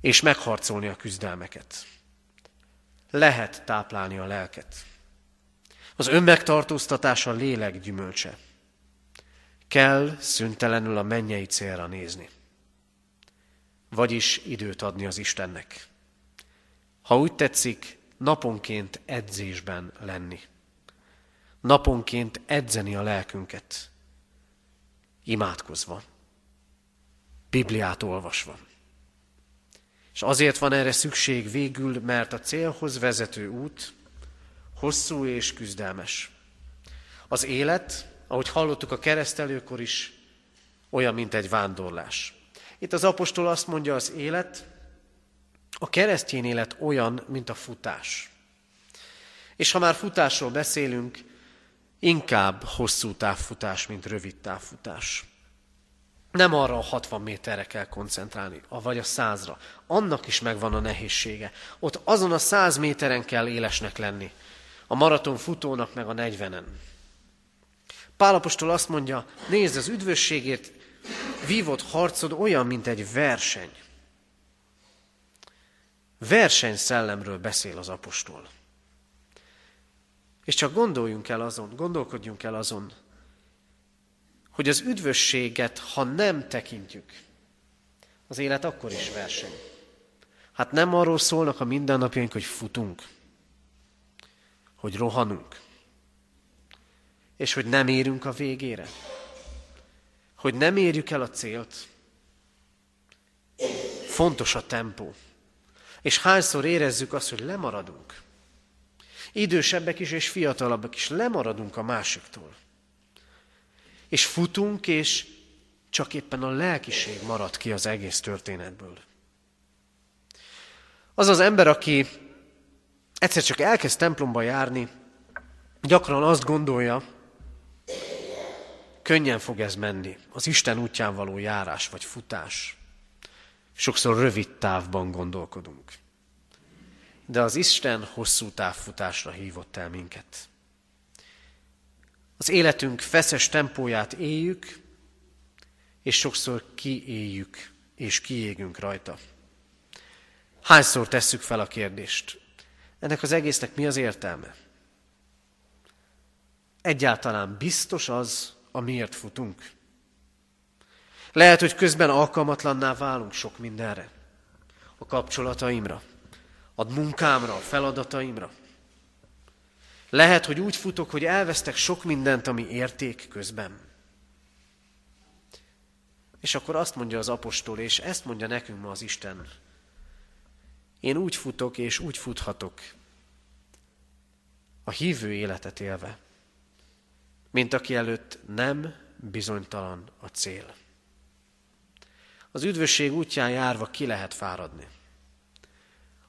és megharcolni a küzdelmeket. Lehet táplálni a lelket. Az önmegtartóztatás a lélek gyümölcse. Kell szüntelenül a mennyei célra nézni. Vagyis időt adni az Istennek. Ha úgy tetszik, naponként edzésben lenni. Naponként edzeni a lelkünket. Imádkozva. Bibliát olvasva. És azért van erre szükség végül, mert a célhoz vezető út hosszú és küzdelmes. Az élet, ahogy hallottuk a keresztelőkor is, olyan, mint egy vándorlás. Itt az apostol azt mondja, az élet, a keresztény élet olyan, mint a futás. És ha már futásról beszélünk, inkább hosszú távfutás, mint rövid távfutás. Nem arra a 60 méterre kell koncentrálni, vagy a százra. Annak is megvan a nehézsége. Ott azon a száz méteren kell élesnek lenni. A maraton futónak meg a 40-en. Pálapostól azt mondja, nézd, az üdvösségért vívott harcod olyan, mint egy verseny. Versenyszellemről beszél az apostol. És csak gondoljunk el azon, gondolkodjunk el azon, hogy az üdvösséget, ha nem tekintjük, az élet akkor is verseny. Hát nem arról szólnak a mindennapjaink, hogy futunk, hogy rohanunk, és hogy nem érünk a végére, hogy nem érjük el a célt. Fontos a tempó. És hányszor érezzük azt, hogy lemaradunk. Idősebbek is és fiatalabbak is lemaradunk a másiktól. És futunk, és csak éppen a lelkiség marad ki az egész történetből. Az az ember, aki egyszer csak elkezd templomba járni, gyakran azt gondolja, könnyen fog ez menni, az Isten útján való járás vagy futás. Sokszor rövid távban gondolkodunk. De az Isten hosszú távfutásra hívott el minket. Az életünk feszes tempóját éljük, és sokszor kiéljük, és kiégünk rajta. Hányszor tesszük fel a kérdést? Ennek az egésznek mi az értelme? Egyáltalán biztos az, amiért futunk? Lehet, hogy közben alkalmatlanná válunk sok mindenre. A kapcsolataimra, a munkámra, a feladataimra. Lehet, hogy úgy futok, hogy elvesztek sok mindent, ami érték közben. És akkor azt mondja az apostol, és ezt mondja nekünk ma az Isten. Én úgy futok, és úgy futhatok, a hívő életet élve, mint aki előtt nem bizonytalan a cél. Az üdvösség útján járva ki lehet fáradni.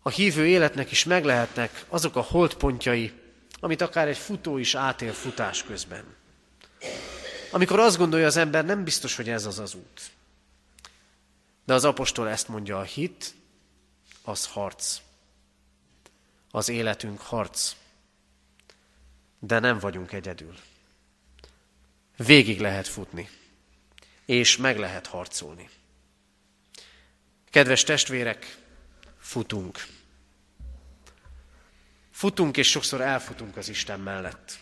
A hívő életnek is meg lehetnek azok a holdpontjai, amit akár egy futó is átél futás közben. Amikor azt gondolja az ember, nem biztos, hogy ez az az út. De az apostol ezt mondja, a hit, az harc. Az életünk harc. De nem vagyunk egyedül. Végig lehet futni, és meg lehet harcolni. Kedves testvérek, futunk. Futunk, és sokszor elfutunk az Isten mellett.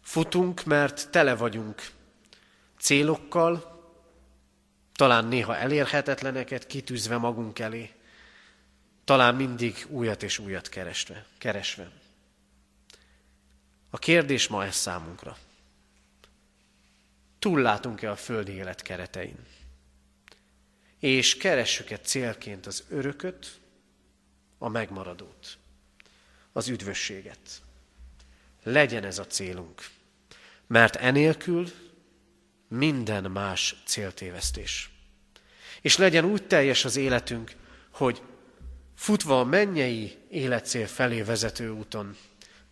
Futunk, mert tele vagyunk célokkal, talán néha elérhetetleneket kitűzve magunk elé, talán mindig újat és újat keresve. keresve. A kérdés ma ez számunkra. Túllátunk-e a földi élet keretein? És keressük-e célként az örököt, a megmaradót? Az üdvösséget. Legyen ez a célunk, mert enélkül minden más céltévesztés. És legyen úgy teljes az életünk, hogy futva a mennyei életcél felé vezető úton,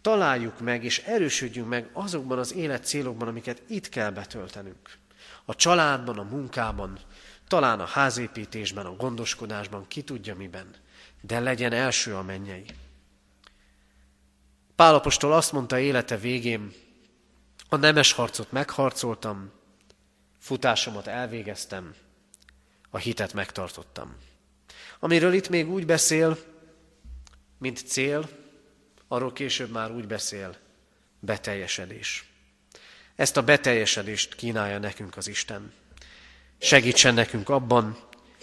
találjuk meg és erősödjünk meg azokban az életcélokban, amiket itt kell betöltenünk. A családban, a munkában, talán a házépítésben, a gondoskodásban, ki tudja miben, de legyen első a mennyei. Pálapostól azt mondta élete végén, a nemes harcot megharcoltam, futásomat elvégeztem, a hitet megtartottam. Amiről itt még úgy beszél, mint cél, arról később már úgy beszél, beteljesedés. Ezt a beteljesedést kínálja nekünk az Isten. Segítsen nekünk abban,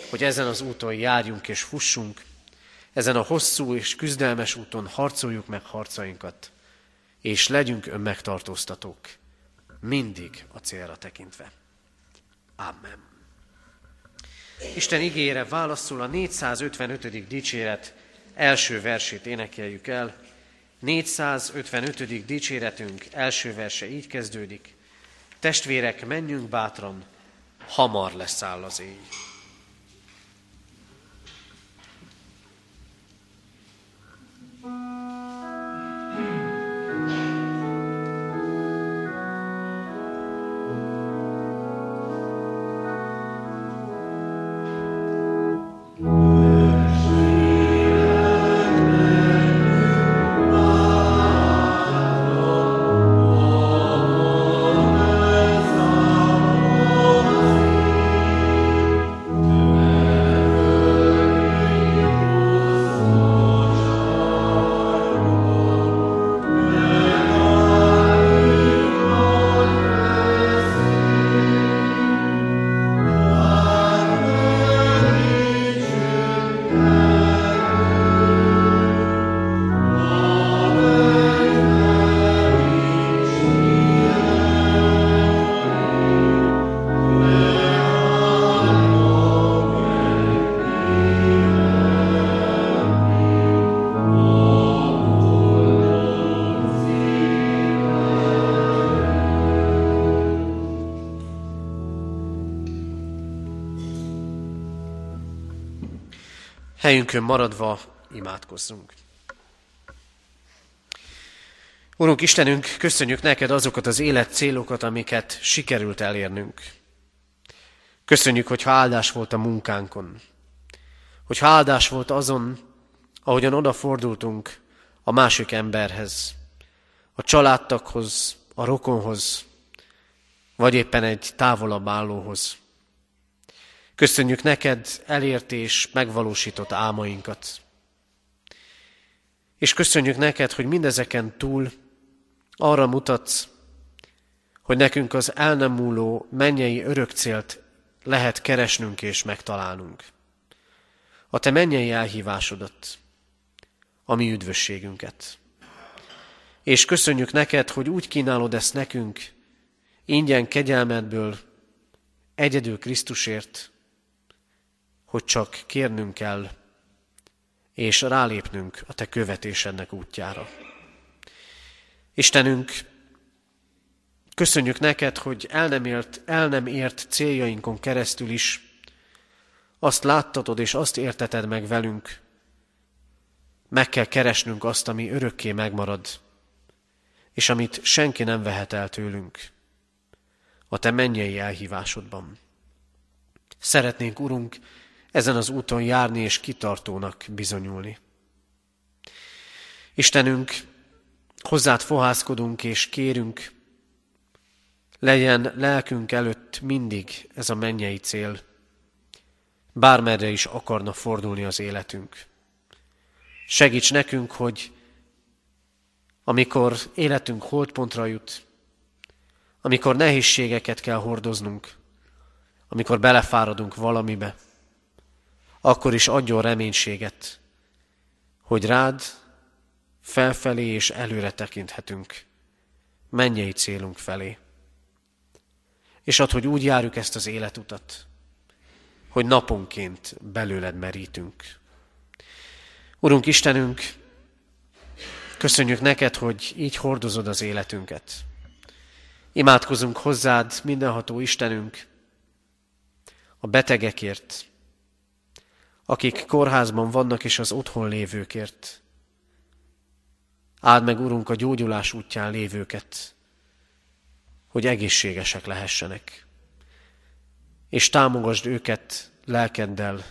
hogy ezen az úton járjunk és fussunk, ezen a hosszú és küzdelmes úton harcoljuk meg harcainkat, és legyünk önmegtartóztatók, mindig a célra tekintve. Amen. Isten igére válaszol a 455. dicséret első versét énekeljük el. 455. dicséretünk első verse így kezdődik. Testvérek, menjünk bátran, hamar leszáll az éj. Helyünkön maradva imádkozzunk. Urunk Istenünk, köszönjük neked azokat az élet célokat, amiket sikerült elérnünk. Köszönjük, hogy áldás volt a munkánkon, hogy áldás volt azon, ahogyan odafordultunk a másik emberhez, a családtakhoz, a rokonhoz, vagy éppen egy távolabb állóhoz. Köszönjük neked elért és megvalósított álmainkat. És köszönjük neked, hogy mindezeken túl arra mutatsz, hogy nekünk az el nem múló mennyei örök célt lehet keresnünk és megtalálnunk. A te mennyei elhívásodat, a mi üdvösségünket. És köszönjük neked, hogy úgy kínálod ezt nekünk, ingyen kegyelmedből, egyedül Krisztusért, hogy csak kérnünk kell, és rálépnünk a Te követésednek útjára. Istenünk, köszönjük neked, hogy el nem, ért, el nem ért céljainkon keresztül is azt láttatod és azt érteted meg velünk. Meg kell keresnünk azt, ami örökké megmarad, és amit senki nem vehet el tőlünk, a Te mennyei elhívásodban. Szeretnénk, Urunk, ezen az úton járni és kitartónak bizonyulni. Istenünk, hozzád fohászkodunk és kérünk, legyen lelkünk előtt mindig ez a mennyei cél, bármerre is akarna fordulni az életünk. Segíts nekünk, hogy amikor életünk holdpontra jut, amikor nehézségeket kell hordoznunk, amikor belefáradunk valamibe, akkor is adjon reménységet, hogy rád felfelé és előre tekinthetünk, mennyei célunk felé. És ad, hogy úgy járjuk ezt az életutat, hogy naponként belőled merítünk. Urunk Istenünk, köszönjük neked, hogy így hordozod az életünket. Imádkozunk hozzád, mindenható Istenünk, a betegekért, akik kórházban vannak és az otthon lévőkért. Áld meg, Urunk, a gyógyulás útján lévőket, hogy egészségesek lehessenek. És támogasd őket lelkeddel,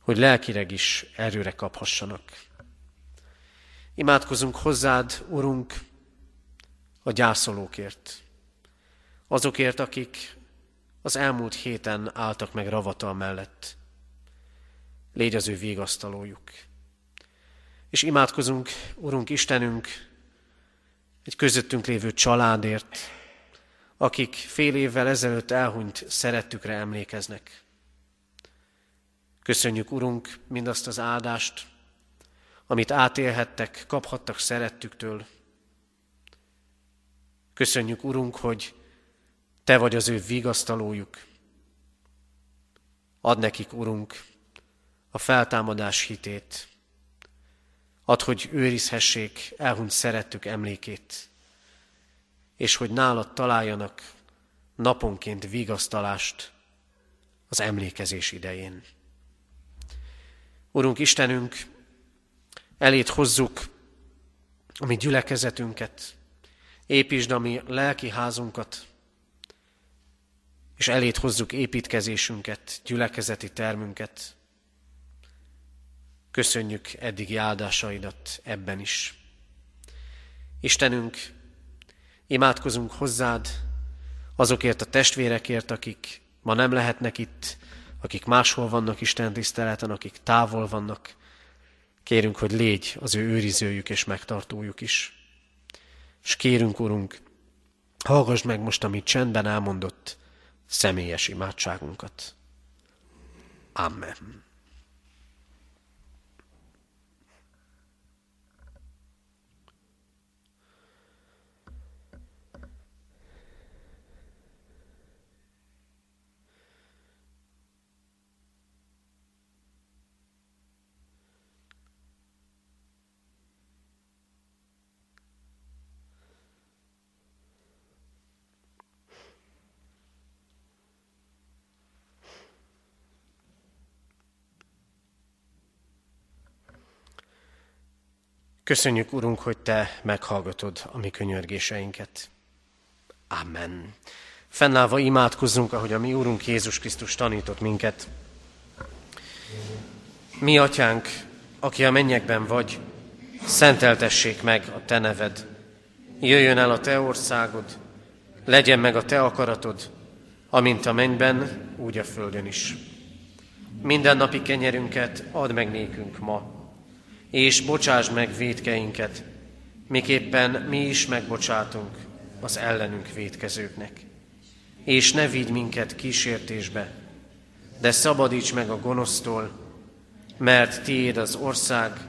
hogy lelkileg is erőre kaphassanak. Imádkozunk hozzád, Urunk, a gyászolókért. Azokért, akik az elmúlt héten álltak meg ravatal mellett légy az ő végasztalójuk. És imádkozunk, Urunk Istenünk, egy közöttünk lévő családért, akik fél évvel ezelőtt elhunyt szerettükre emlékeznek. Köszönjük, Urunk, mindazt az áldást, amit átélhettek, kaphattak szerettüktől. Köszönjük, Urunk, hogy Te vagy az ő vigasztalójuk. Ad nekik, Urunk, a feltámadás hitét. Add, hogy őrizhessék elhunyt szerettük emlékét, és hogy nálad találjanak naponként vigasztalást az emlékezés idején. Urunk Istenünk, elét hozzuk a mi gyülekezetünket, építsd a mi lelki házunkat, és elét hozzuk építkezésünket, gyülekezeti termünket. Köszönjük eddigi áldásaidat ebben is. Istenünk, imádkozunk hozzád azokért a testvérekért, akik ma nem lehetnek itt, akik máshol vannak Isten tiszteleten, akik távol vannak. Kérünk, hogy légy az ő őrizőjük és megtartójuk is. És kérünk, Urunk, hallgass meg most, amit csendben elmondott személyes imádságunkat. Amen. Köszönjük, Urunk, hogy Te meghallgatod a mi könyörgéseinket. Amen. Fennállva imádkozzunk, ahogy a mi Úrunk Jézus Krisztus tanított minket. Mi, Atyánk, aki a mennyekben vagy, szenteltessék meg a Te neved. Jöjjön el a Te országod, legyen meg a Te akaratod, amint a mennyben, úgy a földön is. Minden napi kenyerünket add meg nékünk ma, és bocsáss meg védkeinket, miképpen mi is megbocsátunk az ellenünk védkezőknek. És ne vigy minket kísértésbe, de szabadíts meg a gonosztól, mert tiéd az ország,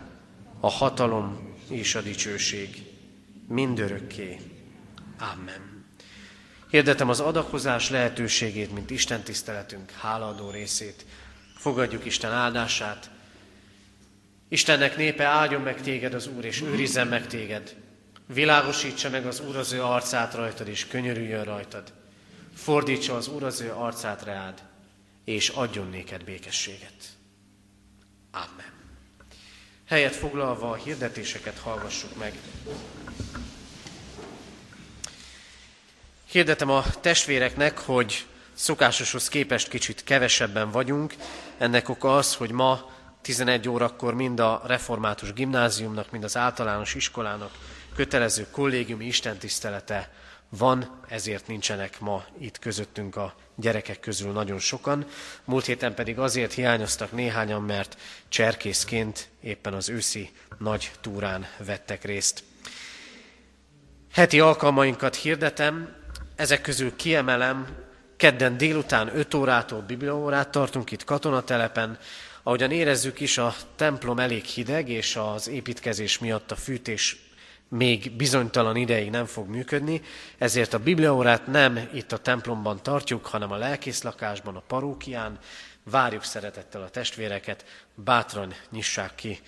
a hatalom és a dicsőség mindörökké. Amen. Hirdetem az adakozás lehetőségét, mint Isten tiszteletünk hálaadó részét. Fogadjuk Isten áldását, Istennek népe áldjon meg téged az Úr, és őrizzen meg téged. Világosítsa meg az Úr az ő arcát rajtad, és könyörüljön rajtad. Fordítsa az Úr az ő arcát reád, és adjon néked békességet. Amen. Helyet foglalva a hirdetéseket hallgassuk meg. Hirdetem a testvéreknek, hogy szokásoshoz képest kicsit kevesebben vagyunk. Ennek oka az, hogy ma 11 órakor mind a református gimnáziumnak, mind az általános iskolának kötelező kollégiumi istentisztelete van, ezért nincsenek ma itt közöttünk a gyerekek közül nagyon sokan. Múlt héten pedig azért hiányoztak néhányan, mert cserkészként éppen az őszi nagy túrán vettek részt. Heti alkalmainkat hirdetem, ezek közül kiemelem, kedden délután 5 órától bibliaórát tartunk itt katonatelepen, Ahogyan érezzük is, a templom elég hideg, és az építkezés miatt a fűtés még bizonytalan ideig nem fog működni, ezért a bibliaórát nem itt a templomban tartjuk, hanem a lelkészlakásban, a parókián. Várjuk szeretettel a testvéreket, bátran nyissák ki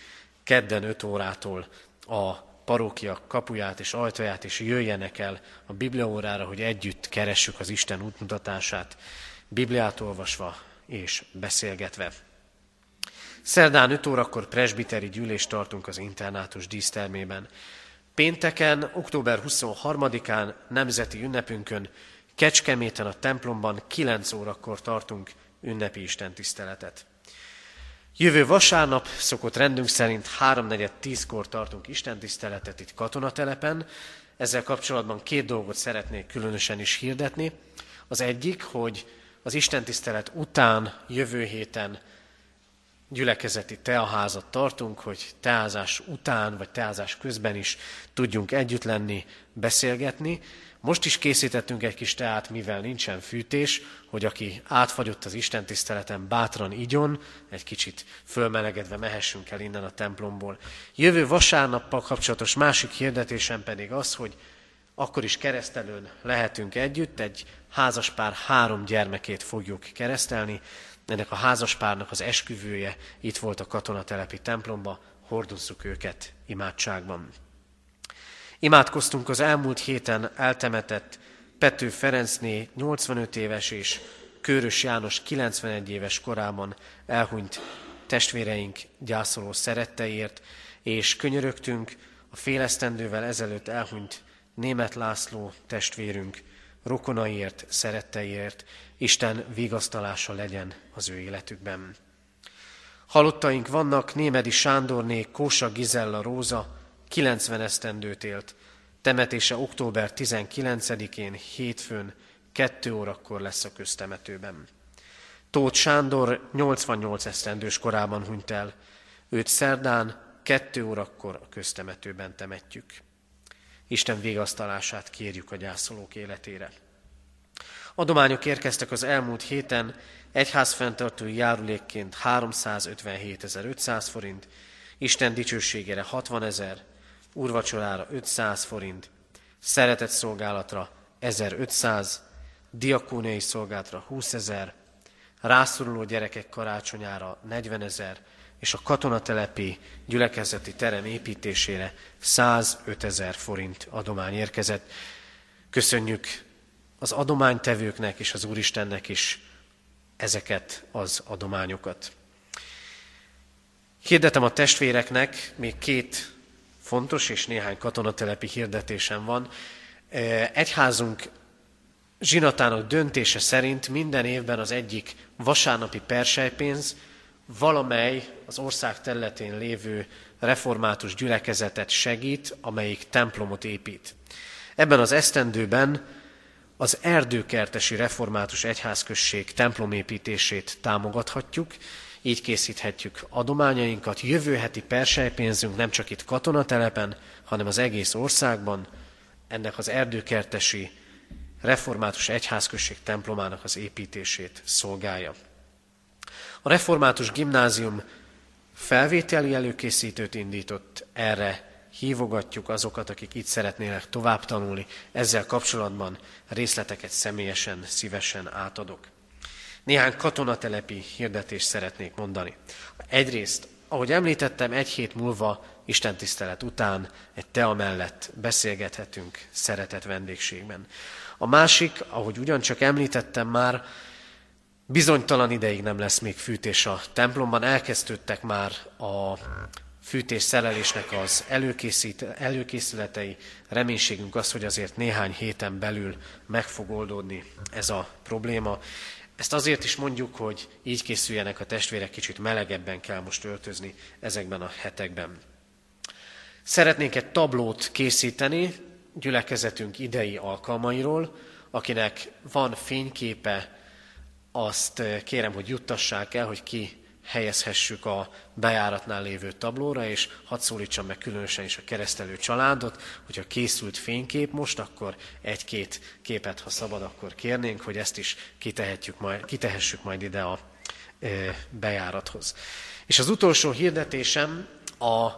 kedden 5 órától a parókia kapuját és ajtaját, és jöjjenek el a bibliaórára, hogy együtt keressük az Isten útmutatását, Bibliát olvasva és beszélgetve. Szerdán 5 órakor presbiteri gyűlést tartunk az internátus dísztermében. Pénteken, október 23-án, nemzeti ünnepünkön, Kecskeméten a templomban 9 órakor tartunk ünnepi istentiszteletet. Jövő vasárnap szokott rendünk szerint 3.4.10-kor tartunk istentiszteletet itt katonatelepen. Ezzel kapcsolatban két dolgot szeretnék különösen is hirdetni. Az egyik, hogy az istentisztelet után jövő héten gyülekezeti teaházat tartunk, hogy teázás után vagy teázás közben is tudjunk együtt lenni, beszélgetni. Most is készítettünk egy kis teát, mivel nincsen fűtés, hogy aki átfagyott az Isten tiszteleten, bátran igyon, egy kicsit fölmelegedve mehessünk el innen a templomból. Jövő vasárnappal kapcsolatos másik hirdetésem pedig az, hogy akkor is keresztelőn lehetünk együtt, egy házaspár három gyermekét fogjuk keresztelni, ennek a házaspárnak az esküvője itt volt a katonatelepi templomba, hordozzuk őket imádságban. Imádkoztunk az elmúlt héten eltemetett Pető Ferencné 85 éves és Kőrös János 91 éves korában elhunyt testvéreink gyászoló szeretteiért, és könyörögtünk a félesztendővel ezelőtt elhunyt német László testvérünk rokonaiért, szeretteiért, Isten vigasztalása legyen az ő életükben. Halottaink vannak Némedi Sándorné, Kósa Gizella Róza, 90 esztendőt élt. Temetése október 19-én, hétfőn, 2 órakor lesz a köztemetőben. Tóth Sándor 88 esztendős korában hunyt el. Őt szerdán 2 órakor a köztemetőben temetjük. Isten végasztalását kérjük a gyászolók életére. Adományok érkeztek az elmúlt héten, egyházfenntartói járulékként 357.500 forint, Isten dicsőségére 60 ezer, úrvacsorára 500 forint, szeretett szolgálatra 1500, diakóniai szolgálatra 20 ezer, rászoruló gyerekek karácsonyára 40 ezer, és a katonatelepi gyülekezeti terem építésére 105 ezer forint adomány érkezett. Köszönjük az adománytevőknek és az Úristennek is ezeket az adományokat. Hirdetem a testvéreknek, még két fontos és néhány katonatelepi hirdetésem van. Egyházunk zsinatának döntése szerint minden évben az egyik vasárnapi persejpénz valamely az ország területén lévő református gyülekezetet segít, amelyik templomot épít. Ebben az esztendőben az erdőkertesi református egyházközség templomépítését támogathatjuk, így készíthetjük adományainkat. Jövő heti persejpénzünk nem csak itt katonatelepen, hanem az egész országban ennek az erdőkertesi református egyházközség templomának az építését szolgálja. A református gimnázium felvételi előkészítőt indított, erre hívogatjuk azokat, akik itt szeretnének tovább tanulni. Ezzel kapcsolatban részleteket személyesen, szívesen átadok. Néhány katonatelepi hirdetést szeretnék mondani. Egyrészt, ahogy említettem, egy hét múlva Isten tisztelet után egy tea mellett beszélgethetünk szeretett vendégségben. A másik, ahogy ugyancsak említettem már, bizonytalan ideig nem lesz még fűtés a templomban, elkezdődtek már a fűtés szerelésnek az előkészületei. Reménységünk az, hogy azért néhány héten belül meg fog oldódni ez a probléma. Ezt azért is mondjuk, hogy így készüljenek a testvérek, kicsit melegebben kell most öltözni ezekben a hetekben. Szeretnénk egy tablót készíteni gyülekezetünk idei alkalmairól, akinek van fényképe, azt kérem, hogy juttassák el, hogy ki helyezhessük a bejáratnál lévő tablóra, és hadd szólítsam meg különösen is a keresztelő családot, hogyha készült fénykép most, akkor egy-két képet, ha szabad, akkor kérnénk, hogy ezt is kitehetjük majd, kitehessük majd ide a e, bejárathoz. És az utolsó hirdetésem a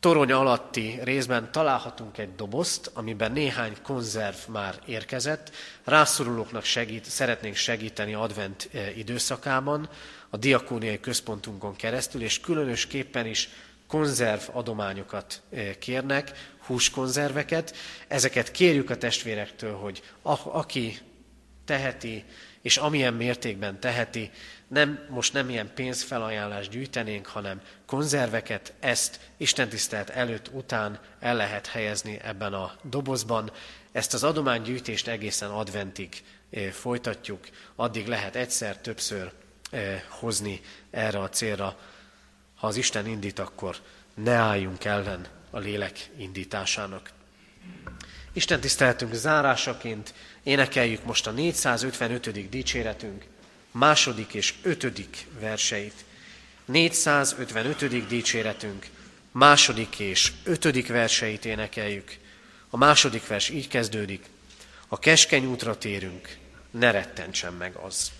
torony alatti részben találhatunk egy dobozt, amiben néhány konzerv már érkezett. Rászorulóknak segít, szeretnénk segíteni advent e, időszakában, a diakóniai központunkon keresztül, és különösképpen is konzerv adományokat eh, kérnek, húskonzerveket. Ezeket kérjük a testvérektől, hogy a, aki teheti, és amilyen mértékben teheti, nem, most nem ilyen pénzfelajánlást gyűjtenénk, hanem konzerveket, ezt istentisztelt előtt, után el lehet helyezni ebben a dobozban. Ezt az adománygyűjtést egészen adventig eh, folytatjuk, addig lehet egyszer, többször Eh, hozni erre a célra. Ha az Isten indít, akkor ne álljunk ellen a lélek indításának. Isten tiszteltünk zárásaként énekeljük most a 455. dicséretünk második és ötödik verseit. 455. dicséretünk második és ötödik verseit énekeljük. A második vers így kezdődik. A keskeny útra térünk, ne rettentsen meg az.